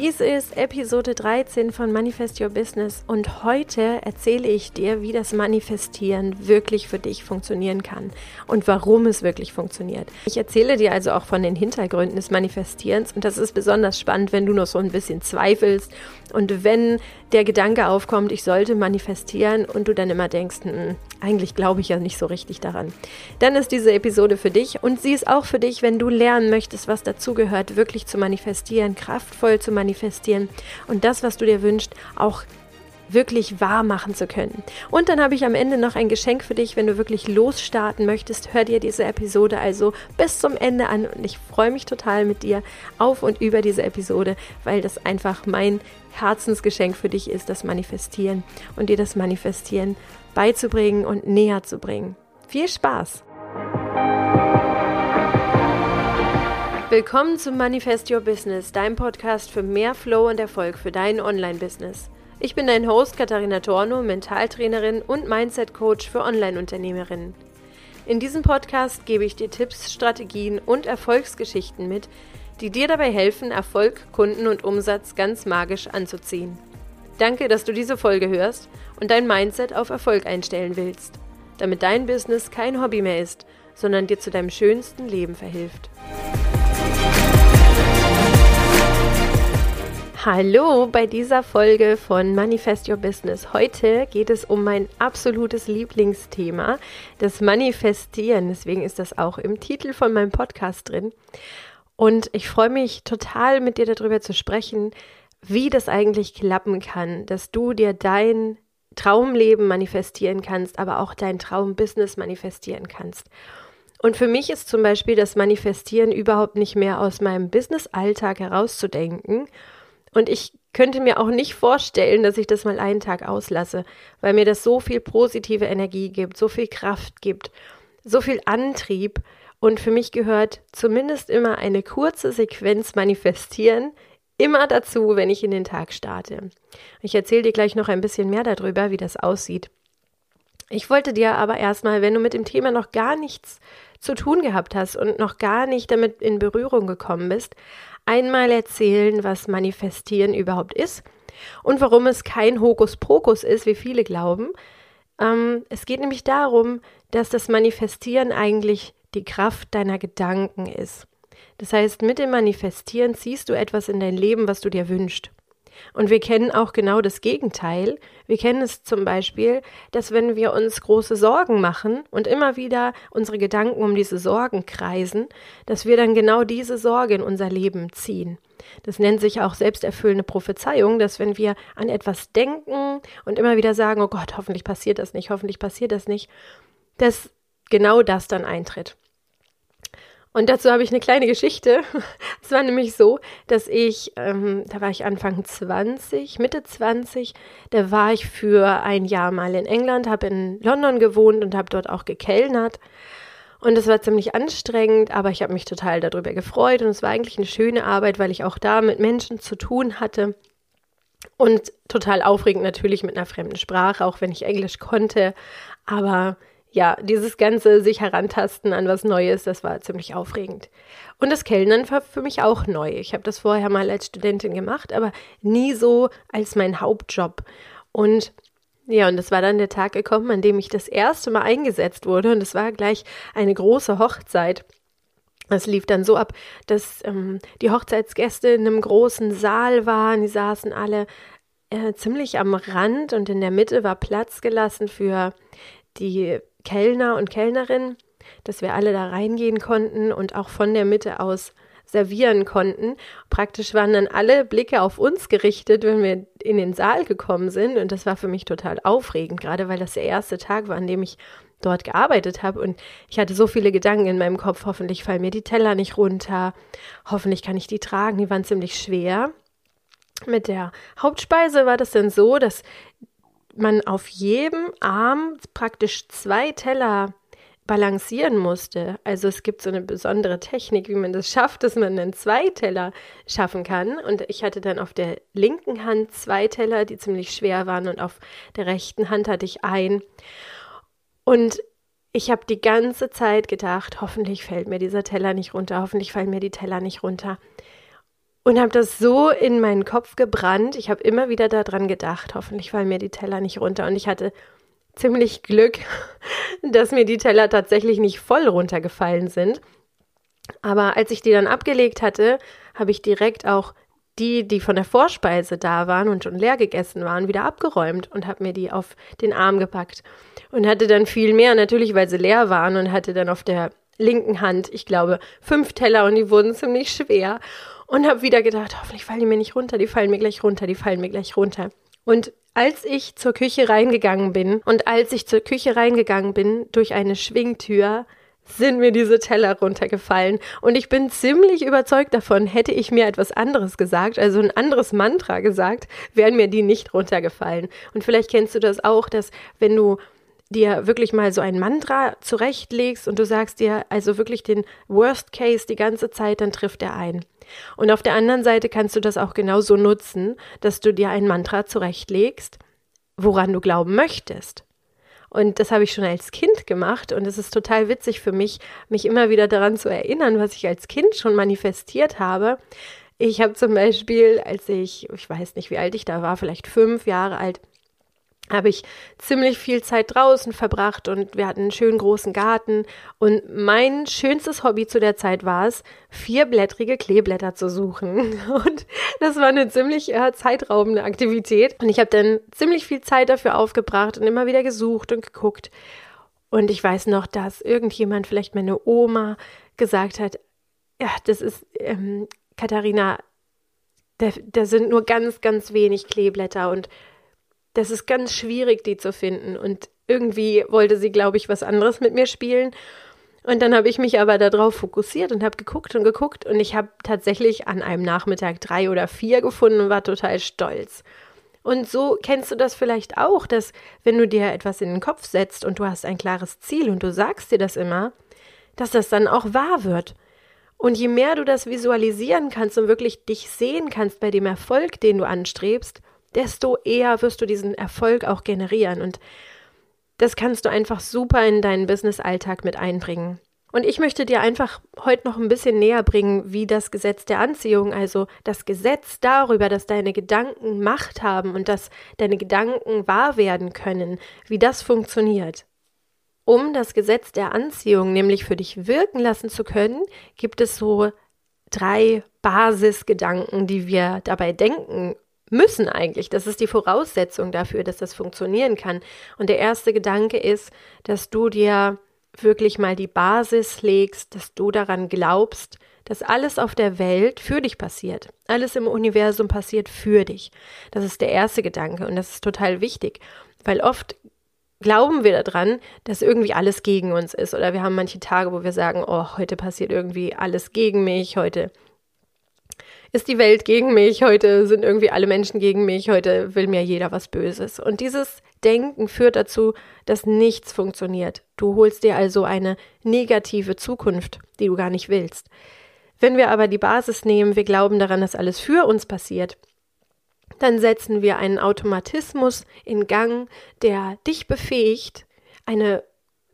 Dies ist Episode 13 von Manifest Your Business und heute erzähle ich dir, wie das Manifestieren wirklich für dich funktionieren kann und warum es wirklich funktioniert. Ich erzähle dir also auch von den Hintergründen des Manifestierens und das ist besonders spannend, wenn du noch so ein bisschen zweifelst und wenn der Gedanke aufkommt, ich sollte manifestieren und du dann immer denkst, hm, eigentlich glaube ich ja nicht so richtig daran. Dann ist diese Episode für dich und sie ist auch für dich, wenn du lernen möchtest, was dazugehört, wirklich zu manifestieren, kraftvoll zu manifestieren und das, was du dir wünschst, auch wirklich wahr machen zu können. Und dann habe ich am Ende noch ein Geschenk für dich, wenn du wirklich losstarten möchtest. Hör dir diese Episode also bis zum Ende an und ich freue mich total mit dir auf und über diese Episode, weil das einfach mein Herzensgeschenk für dich ist, das Manifestieren und dir das Manifestieren beizubringen und näher zu bringen. Viel Spaß! Willkommen zum Manifest Your Business, deinem Podcast für mehr Flow und Erfolg für dein Online-Business. Ich bin dein Host Katharina Torno, Mentaltrainerin und Mindset-Coach für Online-Unternehmerinnen. In diesem Podcast gebe ich dir Tipps, Strategien und Erfolgsgeschichten mit, die dir dabei helfen, Erfolg, Kunden und Umsatz ganz magisch anzuziehen. Danke, dass du diese Folge hörst und dein Mindset auf Erfolg einstellen willst, damit dein Business kein Hobby mehr ist, sondern dir zu deinem schönsten Leben verhilft. Hallo bei dieser Folge von Manifest Your Business. Heute geht es um mein absolutes Lieblingsthema, das Manifestieren. Deswegen ist das auch im Titel von meinem Podcast drin. Und ich freue mich total mit dir darüber zu sprechen, wie das eigentlich klappen kann, dass du dir dein Traumleben manifestieren kannst, aber auch dein Traumbusiness manifestieren kannst. Und für mich ist zum Beispiel das Manifestieren überhaupt nicht mehr aus meinem Business-Alltag herauszudenken und ich könnte mir auch nicht vorstellen, dass ich das mal einen Tag auslasse, weil mir das so viel positive Energie gibt, so viel Kraft gibt, so viel Antrieb. Und für mich gehört zumindest immer eine kurze Sequenz manifestieren immer dazu, wenn ich in den Tag starte. Ich erzähle dir gleich noch ein bisschen mehr darüber, wie das aussieht. Ich wollte dir aber erstmal, wenn du mit dem Thema noch gar nichts zu tun gehabt hast und noch gar nicht damit in Berührung gekommen bist, einmal erzählen, was Manifestieren überhaupt ist und warum es kein Hokuspokus ist, wie viele glauben. Ähm, es geht nämlich darum, dass das Manifestieren eigentlich die Kraft deiner Gedanken ist. Das heißt, mit dem Manifestieren ziehst du etwas in dein Leben, was du dir wünschst. Und wir kennen auch genau das Gegenteil. Wir kennen es zum Beispiel, dass wenn wir uns große Sorgen machen und immer wieder unsere Gedanken um diese Sorgen kreisen, dass wir dann genau diese Sorge in unser Leben ziehen. Das nennt sich auch selbsterfüllende Prophezeiung, dass wenn wir an etwas denken und immer wieder sagen, oh Gott, hoffentlich passiert das nicht, hoffentlich passiert das nicht, dass genau das dann eintritt. Und dazu habe ich eine kleine Geschichte. Es war nämlich so, dass ich, ähm, da war ich Anfang 20, Mitte 20, da war ich für ein Jahr mal in England, habe in London gewohnt und habe dort auch gekellnert. Und es war ziemlich anstrengend, aber ich habe mich total darüber gefreut und es war eigentlich eine schöne Arbeit, weil ich auch da mit Menschen zu tun hatte. Und total aufregend natürlich mit einer fremden Sprache, auch wenn ich Englisch konnte. Aber ja, dieses ganze sich herantasten an was Neues, das war ziemlich aufregend. Und das Kellnern war für mich auch neu. Ich habe das vorher mal als Studentin gemacht, aber nie so als mein Hauptjob. Und ja, und das war dann der Tag gekommen, an dem ich das erste Mal eingesetzt wurde. Und es war gleich eine große Hochzeit. Es lief dann so ab, dass ähm, die Hochzeitsgäste in einem großen Saal waren. Die saßen alle äh, ziemlich am Rand und in der Mitte war Platz gelassen für die Kellner und Kellnerinnen, dass wir alle da reingehen konnten und auch von der Mitte aus servieren konnten. Praktisch waren dann alle Blicke auf uns gerichtet, wenn wir in den Saal gekommen sind. Und das war für mich total aufregend, gerade weil das der erste Tag war, an dem ich dort gearbeitet habe. Und ich hatte so viele Gedanken in meinem Kopf. Hoffentlich fallen mir die Teller nicht runter. Hoffentlich kann ich die tragen. Die waren ziemlich schwer. Mit der Hauptspeise war das dann so, dass man auf jedem Arm praktisch zwei Teller balancieren musste. Also es gibt so eine besondere Technik, wie man das schafft, dass man dann zwei Teller schaffen kann. Und ich hatte dann auf der linken Hand zwei Teller, die ziemlich schwer waren, und auf der rechten Hand hatte ich ein. Und ich habe die ganze Zeit gedacht, hoffentlich fällt mir dieser Teller nicht runter, hoffentlich fallen mir die Teller nicht runter. Und habe das so in meinen Kopf gebrannt. Ich habe immer wieder daran gedacht, hoffentlich fallen mir die Teller nicht runter. Und ich hatte ziemlich Glück, dass mir die Teller tatsächlich nicht voll runtergefallen sind. Aber als ich die dann abgelegt hatte, habe ich direkt auch die, die von der Vorspeise da waren und schon leer gegessen waren, wieder abgeräumt und habe mir die auf den Arm gepackt und hatte dann viel mehr, natürlich weil sie leer waren und hatte dann auf der linken Hand, ich glaube, fünf Teller und die wurden ziemlich schwer und habe wieder gedacht, hoffentlich fallen die mir nicht runter, die fallen mir gleich runter, die fallen mir gleich runter. Und als ich zur Küche reingegangen bin und als ich zur Küche reingegangen bin durch eine Schwingtür, sind mir diese Teller runtergefallen. Und ich bin ziemlich überzeugt davon, hätte ich mir etwas anderes gesagt, also ein anderes Mantra gesagt, wären mir die nicht runtergefallen. Und vielleicht kennst du das auch, dass wenn du dir wirklich mal so ein Mantra zurechtlegst und du sagst dir also wirklich den Worst Case die ganze Zeit, dann trifft er ein. Und auf der anderen Seite kannst du das auch genauso nutzen, dass du dir ein Mantra zurechtlegst, woran du glauben möchtest. Und das habe ich schon als Kind gemacht und es ist total witzig für mich, mich immer wieder daran zu erinnern, was ich als Kind schon manifestiert habe. Ich habe zum Beispiel, als ich, ich weiß nicht, wie alt ich da war, vielleicht fünf Jahre alt, habe ich ziemlich viel Zeit draußen verbracht und wir hatten einen schönen großen Garten. Und mein schönstes Hobby zu der Zeit war es, vierblättrige Kleeblätter zu suchen. Und das war eine ziemlich äh, zeitraubende Aktivität. Und ich habe dann ziemlich viel Zeit dafür aufgebracht und immer wieder gesucht und geguckt. Und ich weiß noch, dass irgendjemand, vielleicht meine Oma, gesagt hat, ja, das ist ähm, Katharina, da, da sind nur ganz, ganz wenig Kleeblätter und das ist ganz schwierig, die zu finden. Und irgendwie wollte sie, glaube ich, was anderes mit mir spielen. Und dann habe ich mich aber darauf fokussiert und habe geguckt und geguckt und ich habe tatsächlich an einem Nachmittag drei oder vier gefunden und war total stolz. Und so kennst du das vielleicht auch, dass wenn du dir etwas in den Kopf setzt und du hast ein klares Ziel und du sagst dir das immer, dass das dann auch wahr wird. Und je mehr du das visualisieren kannst und wirklich dich sehen kannst bei dem Erfolg, den du anstrebst, desto eher wirst du diesen Erfolg auch generieren. Und das kannst du einfach super in deinen Business-Alltag mit einbringen. Und ich möchte dir einfach heute noch ein bisschen näher bringen, wie das Gesetz der Anziehung, also das Gesetz darüber, dass deine Gedanken Macht haben und dass deine Gedanken wahr werden können, wie das funktioniert. Um das Gesetz der Anziehung nämlich für dich wirken lassen zu können, gibt es so drei Basisgedanken, die wir dabei denken müssen eigentlich. Das ist die Voraussetzung dafür, dass das funktionieren kann. Und der erste Gedanke ist, dass du dir wirklich mal die Basis legst, dass du daran glaubst, dass alles auf der Welt für dich passiert. Alles im Universum passiert für dich. Das ist der erste Gedanke und das ist total wichtig, weil oft glauben wir daran, dass irgendwie alles gegen uns ist. Oder wir haben manche Tage, wo wir sagen, oh, heute passiert irgendwie alles gegen mich, heute ist die Welt gegen mich, heute sind irgendwie alle Menschen gegen mich, heute will mir jeder was Böses. Und dieses Denken führt dazu, dass nichts funktioniert. Du holst dir also eine negative Zukunft, die du gar nicht willst. Wenn wir aber die Basis nehmen, wir glauben daran, dass alles für uns passiert, dann setzen wir einen Automatismus in Gang, der dich befähigt, eine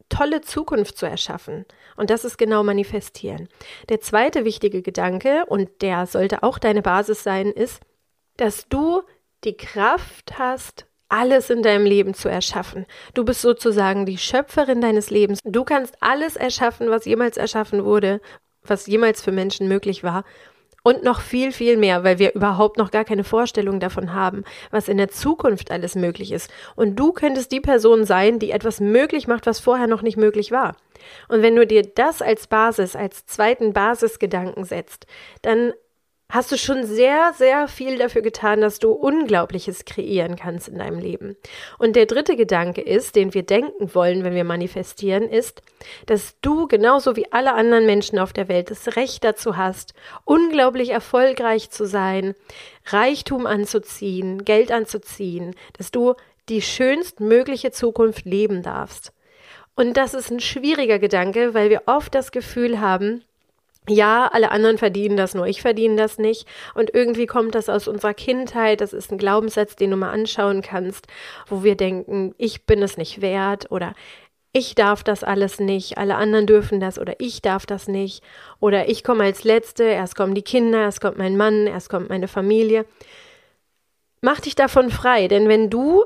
tolle Zukunft zu erschaffen. Und das ist genau manifestieren. Der zweite wichtige Gedanke, und der sollte auch deine Basis sein, ist, dass du die Kraft hast, alles in deinem Leben zu erschaffen. Du bist sozusagen die Schöpferin deines Lebens. Du kannst alles erschaffen, was jemals erschaffen wurde, was jemals für Menschen möglich war und noch viel, viel mehr, weil wir überhaupt noch gar keine Vorstellung davon haben, was in der Zukunft alles möglich ist. Und du könntest die Person sein, die etwas möglich macht, was vorher noch nicht möglich war. Und wenn du dir das als Basis, als zweiten Basisgedanken setzt, dann hast du schon sehr, sehr viel dafür getan, dass du Unglaubliches kreieren kannst in deinem Leben. Und der dritte Gedanke ist, den wir denken wollen, wenn wir manifestieren, ist, dass du genauso wie alle anderen Menschen auf der Welt das Recht dazu hast, unglaublich erfolgreich zu sein, Reichtum anzuziehen, Geld anzuziehen, dass du die schönstmögliche Zukunft leben darfst. Und das ist ein schwieriger Gedanke, weil wir oft das Gefühl haben, ja, alle anderen verdienen das, nur ich verdiene das nicht. Und irgendwie kommt das aus unserer Kindheit. Das ist ein Glaubenssatz, den du mal anschauen kannst, wo wir denken, ich bin es nicht wert oder ich darf das alles nicht, alle anderen dürfen das oder ich darf das nicht oder ich komme als Letzte, erst kommen die Kinder, erst kommt mein Mann, erst kommt meine Familie. Mach dich davon frei, denn wenn du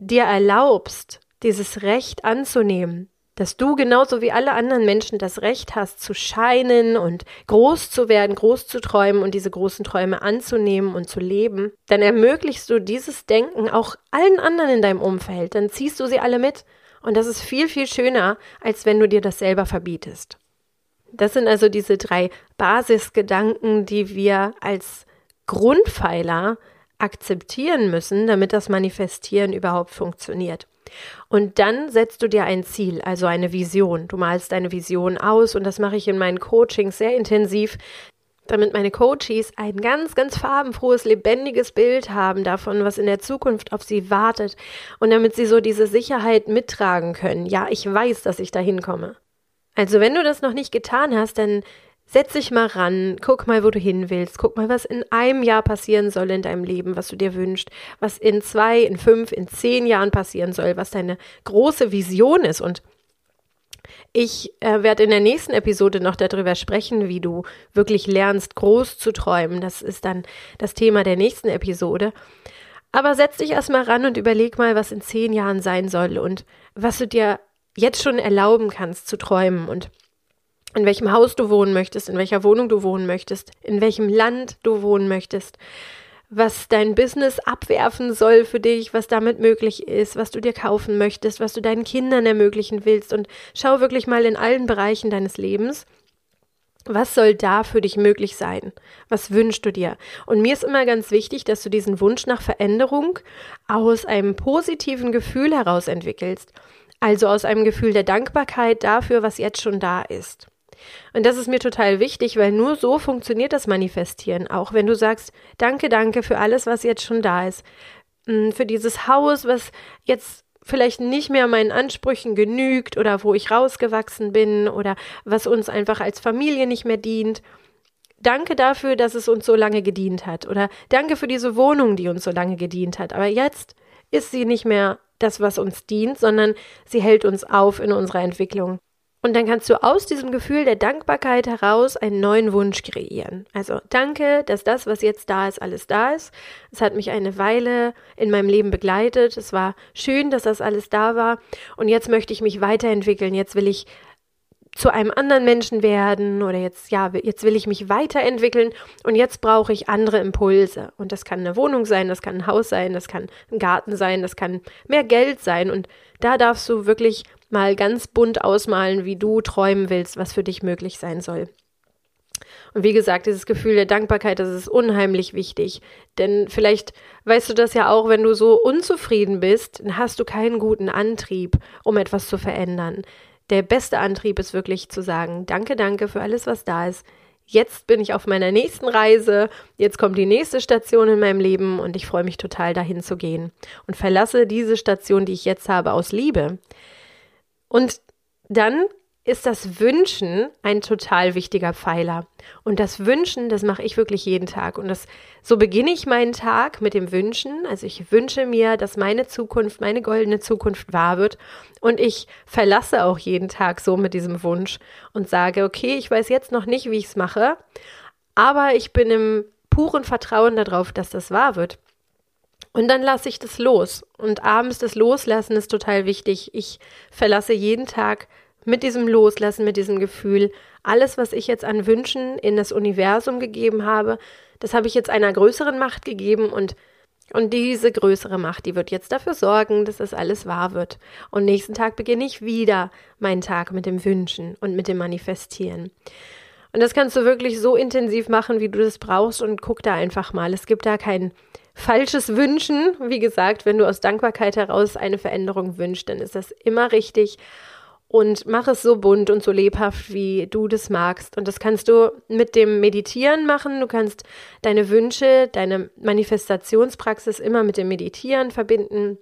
dir erlaubst, dieses Recht anzunehmen, dass du genauso wie alle anderen Menschen das Recht hast, zu scheinen und groß zu werden, groß zu träumen und diese großen Träume anzunehmen und zu leben, dann ermöglichst du dieses Denken auch allen anderen in deinem Umfeld, dann ziehst du sie alle mit und das ist viel, viel schöner, als wenn du dir das selber verbietest. Das sind also diese drei Basisgedanken, die wir als Grundpfeiler akzeptieren müssen, damit das Manifestieren überhaupt funktioniert. Und dann setzt du dir ein Ziel, also eine Vision. Du malst deine Vision aus und das mache ich in meinen Coachings sehr intensiv, damit meine Coaches ein ganz, ganz farbenfrohes, lebendiges Bild haben davon, was in der Zukunft auf sie wartet und damit sie so diese Sicherheit mittragen können. Ja, ich weiß, dass ich da hinkomme. Also wenn du das noch nicht getan hast, dann setz dich mal ran, guck mal, wo du hin willst, guck mal, was in einem Jahr passieren soll in deinem Leben, was du dir wünschst, was in zwei, in fünf, in zehn Jahren passieren soll, was deine große Vision ist und ich äh, werde in der nächsten Episode noch darüber sprechen, wie du wirklich lernst, groß zu träumen. Das ist dann das Thema der nächsten Episode. Aber setz dich erstmal ran und überleg mal, was in zehn Jahren sein soll und was du dir jetzt schon erlauben kannst zu träumen und in welchem Haus du wohnen möchtest, in welcher Wohnung du wohnen möchtest, in welchem Land du wohnen möchtest was dein Business abwerfen soll für dich, was damit möglich ist, was du dir kaufen möchtest, was du deinen Kindern ermöglichen willst und schau wirklich mal in allen Bereichen deines Lebens. Was soll da für dich möglich sein? Was wünschst du dir? Und mir ist immer ganz wichtig, dass du diesen Wunsch nach Veränderung aus einem positiven Gefühl heraus entwickelst. Also aus einem Gefühl der Dankbarkeit dafür, was jetzt schon da ist. Und das ist mir total wichtig, weil nur so funktioniert das Manifestieren. Auch wenn du sagst, danke, danke für alles, was jetzt schon da ist. Mm, für dieses Haus, was jetzt vielleicht nicht mehr meinen Ansprüchen genügt oder wo ich rausgewachsen bin oder was uns einfach als Familie nicht mehr dient. Danke dafür, dass es uns so lange gedient hat. Oder danke für diese Wohnung, die uns so lange gedient hat. Aber jetzt ist sie nicht mehr das, was uns dient, sondern sie hält uns auf in unserer Entwicklung. Und dann kannst du aus diesem Gefühl der Dankbarkeit heraus einen neuen Wunsch kreieren. Also danke, dass das, was jetzt da ist, alles da ist. Es hat mich eine Weile in meinem Leben begleitet. Es war schön, dass das alles da war. Und jetzt möchte ich mich weiterentwickeln. Jetzt will ich zu einem anderen Menschen werden oder jetzt, ja, jetzt will ich mich weiterentwickeln und jetzt brauche ich andere Impulse. Und das kann eine Wohnung sein, das kann ein Haus sein, das kann ein Garten sein, das kann mehr Geld sein. Und da darfst du wirklich mal ganz bunt ausmalen, wie du träumen willst, was für dich möglich sein soll. Und wie gesagt, dieses Gefühl der Dankbarkeit, das ist unheimlich wichtig. Denn vielleicht weißt du das ja auch, wenn du so unzufrieden bist, dann hast du keinen guten Antrieb, um etwas zu verändern. Der beste Antrieb ist wirklich zu sagen, danke, danke für alles, was da ist. Jetzt bin ich auf meiner nächsten Reise, jetzt kommt die nächste Station in meinem Leben und ich freue mich total dahin zu gehen und verlasse diese Station, die ich jetzt habe, aus Liebe. Und dann ist das Wünschen ein total wichtiger Pfeiler. Und das Wünschen, das mache ich wirklich jeden Tag. Und das, so beginne ich meinen Tag mit dem Wünschen. Also ich wünsche mir, dass meine Zukunft, meine goldene Zukunft wahr wird. Und ich verlasse auch jeden Tag so mit diesem Wunsch und sage, okay, ich weiß jetzt noch nicht, wie ich es mache, aber ich bin im puren Vertrauen darauf, dass das wahr wird. Und dann lasse ich das los. Und abends das Loslassen ist total wichtig. Ich verlasse jeden Tag mit diesem Loslassen, mit diesem Gefühl, alles, was ich jetzt an Wünschen in das Universum gegeben habe, das habe ich jetzt einer größeren Macht gegeben und und diese größere Macht, die wird jetzt dafür sorgen, dass das alles wahr wird. Und nächsten Tag beginne ich wieder meinen Tag mit dem Wünschen und mit dem Manifestieren. Und das kannst du wirklich so intensiv machen, wie du das brauchst und guck da einfach mal. Es gibt da kein falsches Wünschen. Wie gesagt, wenn du aus Dankbarkeit heraus eine Veränderung wünschst, dann ist das immer richtig. Und mach es so bunt und so lebhaft, wie du das magst. Und das kannst du mit dem Meditieren machen. Du kannst deine Wünsche, deine Manifestationspraxis immer mit dem Meditieren verbinden.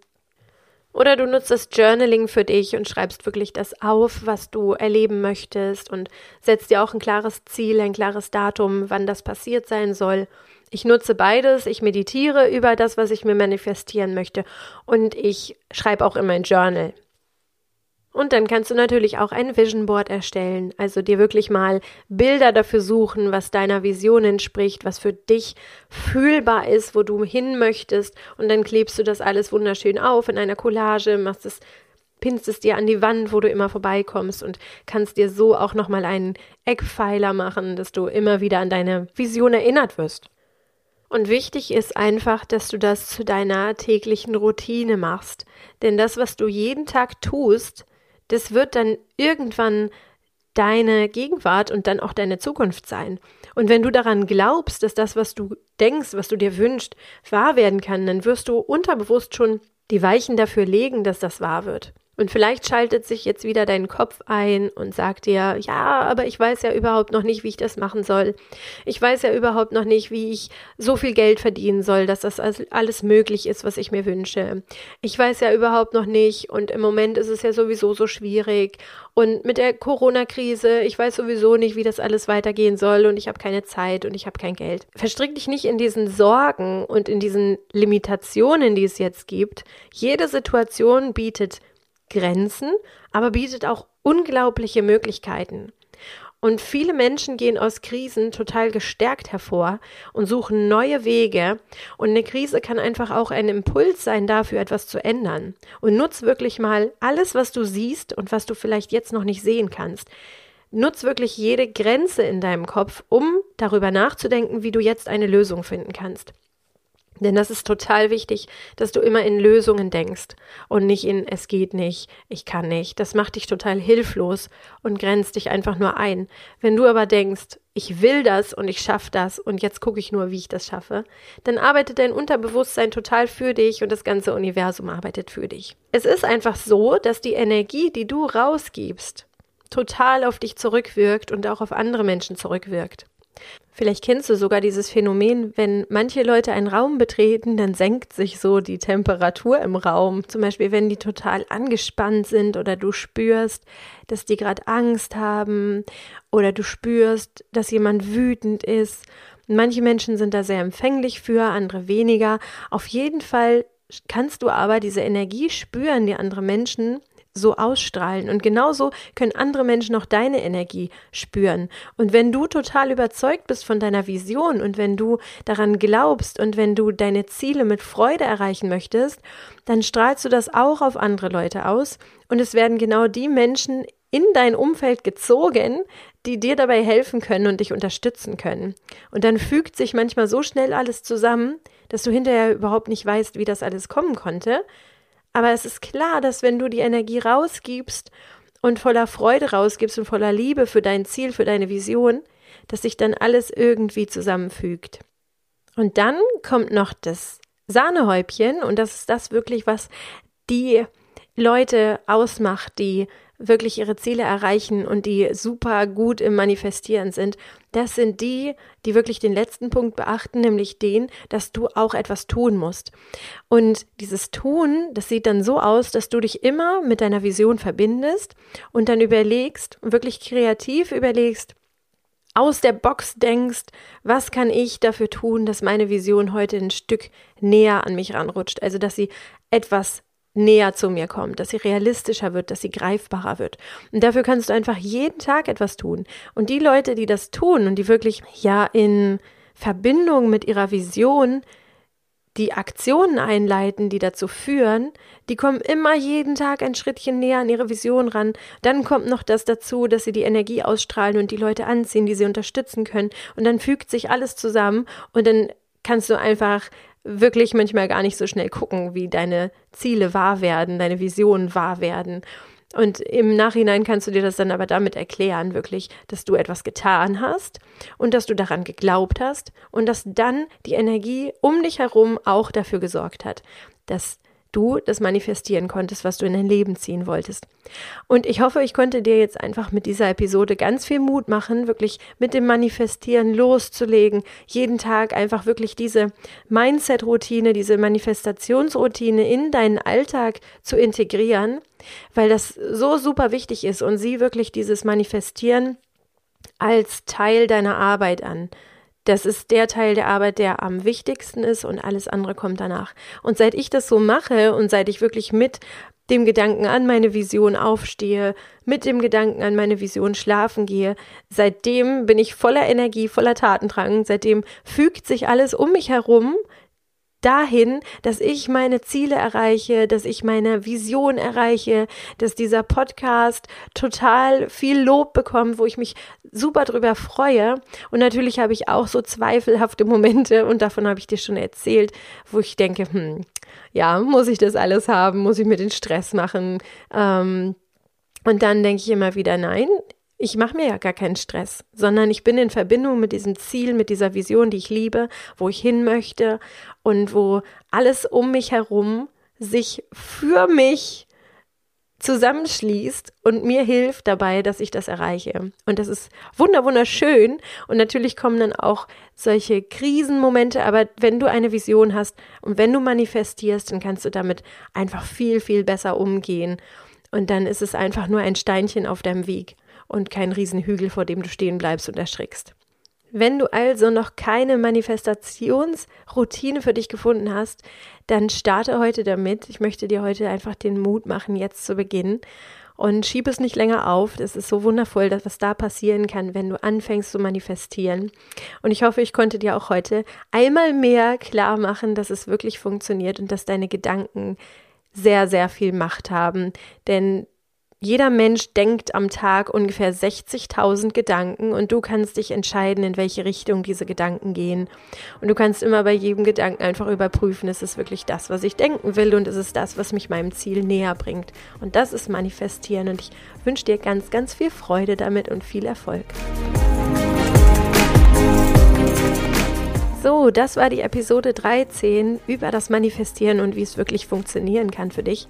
Oder du nutzt das Journaling für dich und schreibst wirklich das auf, was du erleben möchtest und setzt dir auch ein klares Ziel, ein klares Datum, wann das passiert sein soll. Ich nutze beides. Ich meditiere über das, was ich mir manifestieren möchte. Und ich schreibe auch in mein Journal. Und dann kannst du natürlich auch ein Vision Board erstellen, also dir wirklich mal Bilder dafür suchen, was deiner Vision entspricht, was für dich fühlbar ist, wo du hin möchtest. Und dann klebst du das alles wunderschön auf in einer Collage, machst es, pinst es dir an die Wand, wo du immer vorbeikommst und kannst dir so auch nochmal einen Eckpfeiler machen, dass du immer wieder an deine Vision erinnert wirst. Und wichtig ist einfach, dass du das zu deiner täglichen Routine machst. Denn das, was du jeden Tag tust, das wird dann irgendwann deine Gegenwart und dann auch deine Zukunft sein. Und wenn du daran glaubst, dass das, was du denkst, was du dir wünschst, wahr werden kann, dann wirst du unterbewusst schon die Weichen dafür legen, dass das wahr wird. Und vielleicht schaltet sich jetzt wieder dein Kopf ein und sagt dir, ja, aber ich weiß ja überhaupt noch nicht, wie ich das machen soll. Ich weiß ja überhaupt noch nicht, wie ich so viel Geld verdienen soll, dass das alles möglich ist, was ich mir wünsche. Ich weiß ja überhaupt noch nicht und im Moment ist es ja sowieso so schwierig. Und mit der Corona-Krise, ich weiß sowieso nicht, wie das alles weitergehen soll und ich habe keine Zeit und ich habe kein Geld. Verstrick dich nicht in diesen Sorgen und in diesen Limitationen, die es jetzt gibt. Jede Situation bietet Grenzen, aber bietet auch unglaubliche Möglichkeiten. Und viele Menschen gehen aus Krisen total gestärkt hervor und suchen neue Wege. Und eine Krise kann einfach auch ein Impuls sein, dafür etwas zu ändern. Und nutz wirklich mal alles, was du siehst und was du vielleicht jetzt noch nicht sehen kannst. Nutz wirklich jede Grenze in deinem Kopf, um darüber nachzudenken, wie du jetzt eine Lösung finden kannst. Denn das ist total wichtig, dass du immer in Lösungen denkst und nicht in es geht nicht, ich kann nicht. Das macht dich total hilflos und grenzt dich einfach nur ein. Wenn du aber denkst, ich will das und ich schaffe das und jetzt gucke ich nur, wie ich das schaffe, dann arbeitet dein Unterbewusstsein total für dich und das ganze Universum arbeitet für dich. Es ist einfach so, dass die Energie, die du rausgibst, total auf dich zurückwirkt und auch auf andere Menschen zurückwirkt. Vielleicht kennst du sogar dieses Phänomen, wenn manche Leute einen Raum betreten, dann senkt sich so die Temperatur im Raum. Zum Beispiel, wenn die total angespannt sind oder du spürst, dass die gerade Angst haben oder du spürst, dass jemand wütend ist. Manche Menschen sind da sehr empfänglich für, andere weniger. Auf jeden Fall kannst du aber diese Energie spüren, die andere Menschen so ausstrahlen. Und genauso können andere Menschen auch deine Energie spüren. Und wenn du total überzeugt bist von deiner Vision und wenn du daran glaubst und wenn du deine Ziele mit Freude erreichen möchtest, dann strahlst du das auch auf andere Leute aus. Und es werden genau die Menschen in dein Umfeld gezogen, die dir dabei helfen können und dich unterstützen können. Und dann fügt sich manchmal so schnell alles zusammen, dass du hinterher überhaupt nicht weißt, wie das alles kommen konnte. Aber es ist klar, dass wenn du die Energie rausgibst und voller Freude rausgibst und voller Liebe für dein Ziel, für deine Vision, dass sich dann alles irgendwie zusammenfügt. Und dann kommt noch das Sahnehäubchen und das ist das wirklich, was die Leute ausmacht, die wirklich ihre Ziele erreichen und die super gut im Manifestieren sind, das sind die, die wirklich den letzten Punkt beachten, nämlich den, dass du auch etwas tun musst. Und dieses Tun, das sieht dann so aus, dass du dich immer mit deiner Vision verbindest und dann überlegst, wirklich kreativ überlegst, aus der Box denkst, was kann ich dafür tun, dass meine Vision heute ein Stück näher an mich ranrutscht, also dass sie etwas näher zu mir kommt, dass sie realistischer wird, dass sie greifbarer wird. Und dafür kannst du einfach jeden Tag etwas tun. Und die Leute, die das tun und die wirklich ja in Verbindung mit ihrer Vision die Aktionen einleiten, die dazu führen, die kommen immer jeden Tag ein Schrittchen näher an ihre Vision ran. Dann kommt noch das dazu, dass sie die Energie ausstrahlen und die Leute anziehen, die sie unterstützen können. Und dann fügt sich alles zusammen und dann kannst du einfach wirklich manchmal gar nicht so schnell gucken, wie deine Ziele wahr werden, deine Visionen wahr werden. Und im Nachhinein kannst du dir das dann aber damit erklären, wirklich, dass du etwas getan hast und dass du daran geglaubt hast und dass dann die Energie um dich herum auch dafür gesorgt hat, dass du das manifestieren konntest, was du in dein Leben ziehen wolltest. Und ich hoffe, ich konnte dir jetzt einfach mit dieser Episode ganz viel Mut machen, wirklich mit dem Manifestieren loszulegen, jeden Tag einfach wirklich diese Mindset-Routine, diese Manifestationsroutine in deinen Alltag zu integrieren, weil das so super wichtig ist und sie wirklich dieses Manifestieren als Teil deiner Arbeit an das ist der Teil der Arbeit, der am wichtigsten ist und alles andere kommt danach. Und seit ich das so mache und seit ich wirklich mit dem Gedanken an meine Vision aufstehe, mit dem Gedanken an meine Vision schlafen gehe. Seitdem bin ich voller Energie, voller Tatendrang. Seitdem fügt sich alles um mich herum dahin, dass ich meine Ziele erreiche, dass ich meine Vision erreiche, dass dieser Podcast total viel Lob bekommt, wo ich mich super drüber freue. Und natürlich habe ich auch so zweifelhafte Momente und davon habe ich dir schon erzählt, wo ich denke, hm, ja, muss ich das alles haben? Muss ich mir den Stress machen? Ähm, und dann denke ich immer wieder, nein, ich mache mir ja gar keinen Stress, sondern ich bin in Verbindung mit diesem Ziel, mit dieser Vision, die ich liebe, wo ich hin möchte und wo alles um mich herum sich für mich zusammenschließt und mir hilft dabei, dass ich das erreiche. Und das ist wunder wunderschön. Und natürlich kommen dann auch solche Krisenmomente, aber wenn du eine Vision hast und wenn du manifestierst, dann kannst du damit einfach viel viel besser umgehen. Und dann ist es einfach nur ein Steinchen auf deinem Weg und kein Riesenhügel, vor dem du stehen bleibst und erschrickst. Wenn du also noch keine Manifestationsroutine für dich gefunden hast, dann starte heute damit. Ich möchte dir heute einfach den Mut machen, jetzt zu beginnen. Und schieb es nicht länger auf. Das ist so wundervoll, dass was da passieren kann, wenn du anfängst zu manifestieren. Und ich hoffe, ich konnte dir auch heute einmal mehr klar machen, dass es wirklich funktioniert und dass deine Gedanken sehr, sehr viel Macht haben. Denn jeder Mensch denkt am Tag ungefähr 60.000 Gedanken und du kannst dich entscheiden, in welche Richtung diese Gedanken gehen. Und du kannst immer bei jedem Gedanken einfach überprüfen, ist es wirklich das, was ich denken will und ist es das, was mich meinem Ziel näher bringt. Und das ist Manifestieren und ich wünsche dir ganz, ganz viel Freude damit und viel Erfolg. So, das war die Episode 13 über das Manifestieren und wie es wirklich funktionieren kann für dich.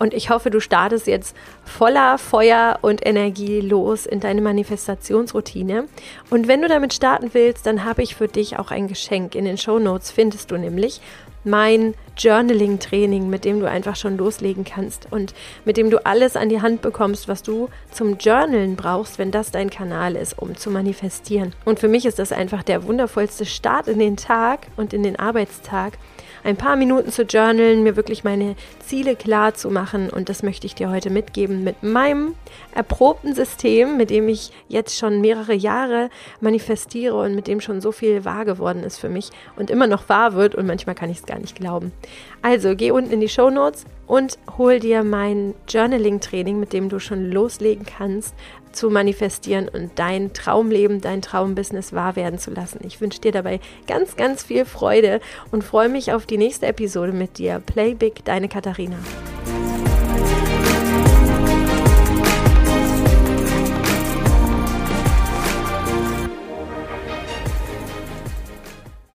Und ich hoffe, du startest jetzt voller Feuer und Energie los in deine Manifestationsroutine. Und wenn du damit starten willst, dann habe ich für dich auch ein Geschenk. In den Show Notes findest du nämlich mein Journaling-Training, mit dem du einfach schon loslegen kannst und mit dem du alles an die Hand bekommst, was du zum Journalen brauchst, wenn das dein Kanal ist, um zu manifestieren. Und für mich ist das einfach der wundervollste Start in den Tag und in den Arbeitstag, ein paar Minuten zu journalen, mir wirklich meine Ziele klar zu machen. Und das möchte ich dir heute mitgeben mit meinem erprobten System, mit dem ich jetzt schon mehrere Jahre manifestiere und mit dem schon so viel wahr geworden ist für mich und immer noch wahr wird. Und manchmal kann ich es gar nicht glauben. Also geh unten in die Show Notes und hol dir mein Journaling-Training, mit dem du schon loslegen kannst, zu manifestieren und dein Traumleben, dein Traumbusiness wahr werden zu lassen. Ich wünsche dir dabei ganz, ganz viel Freude und freue mich auf die nächste Episode mit dir. Play Big, deine Katharina.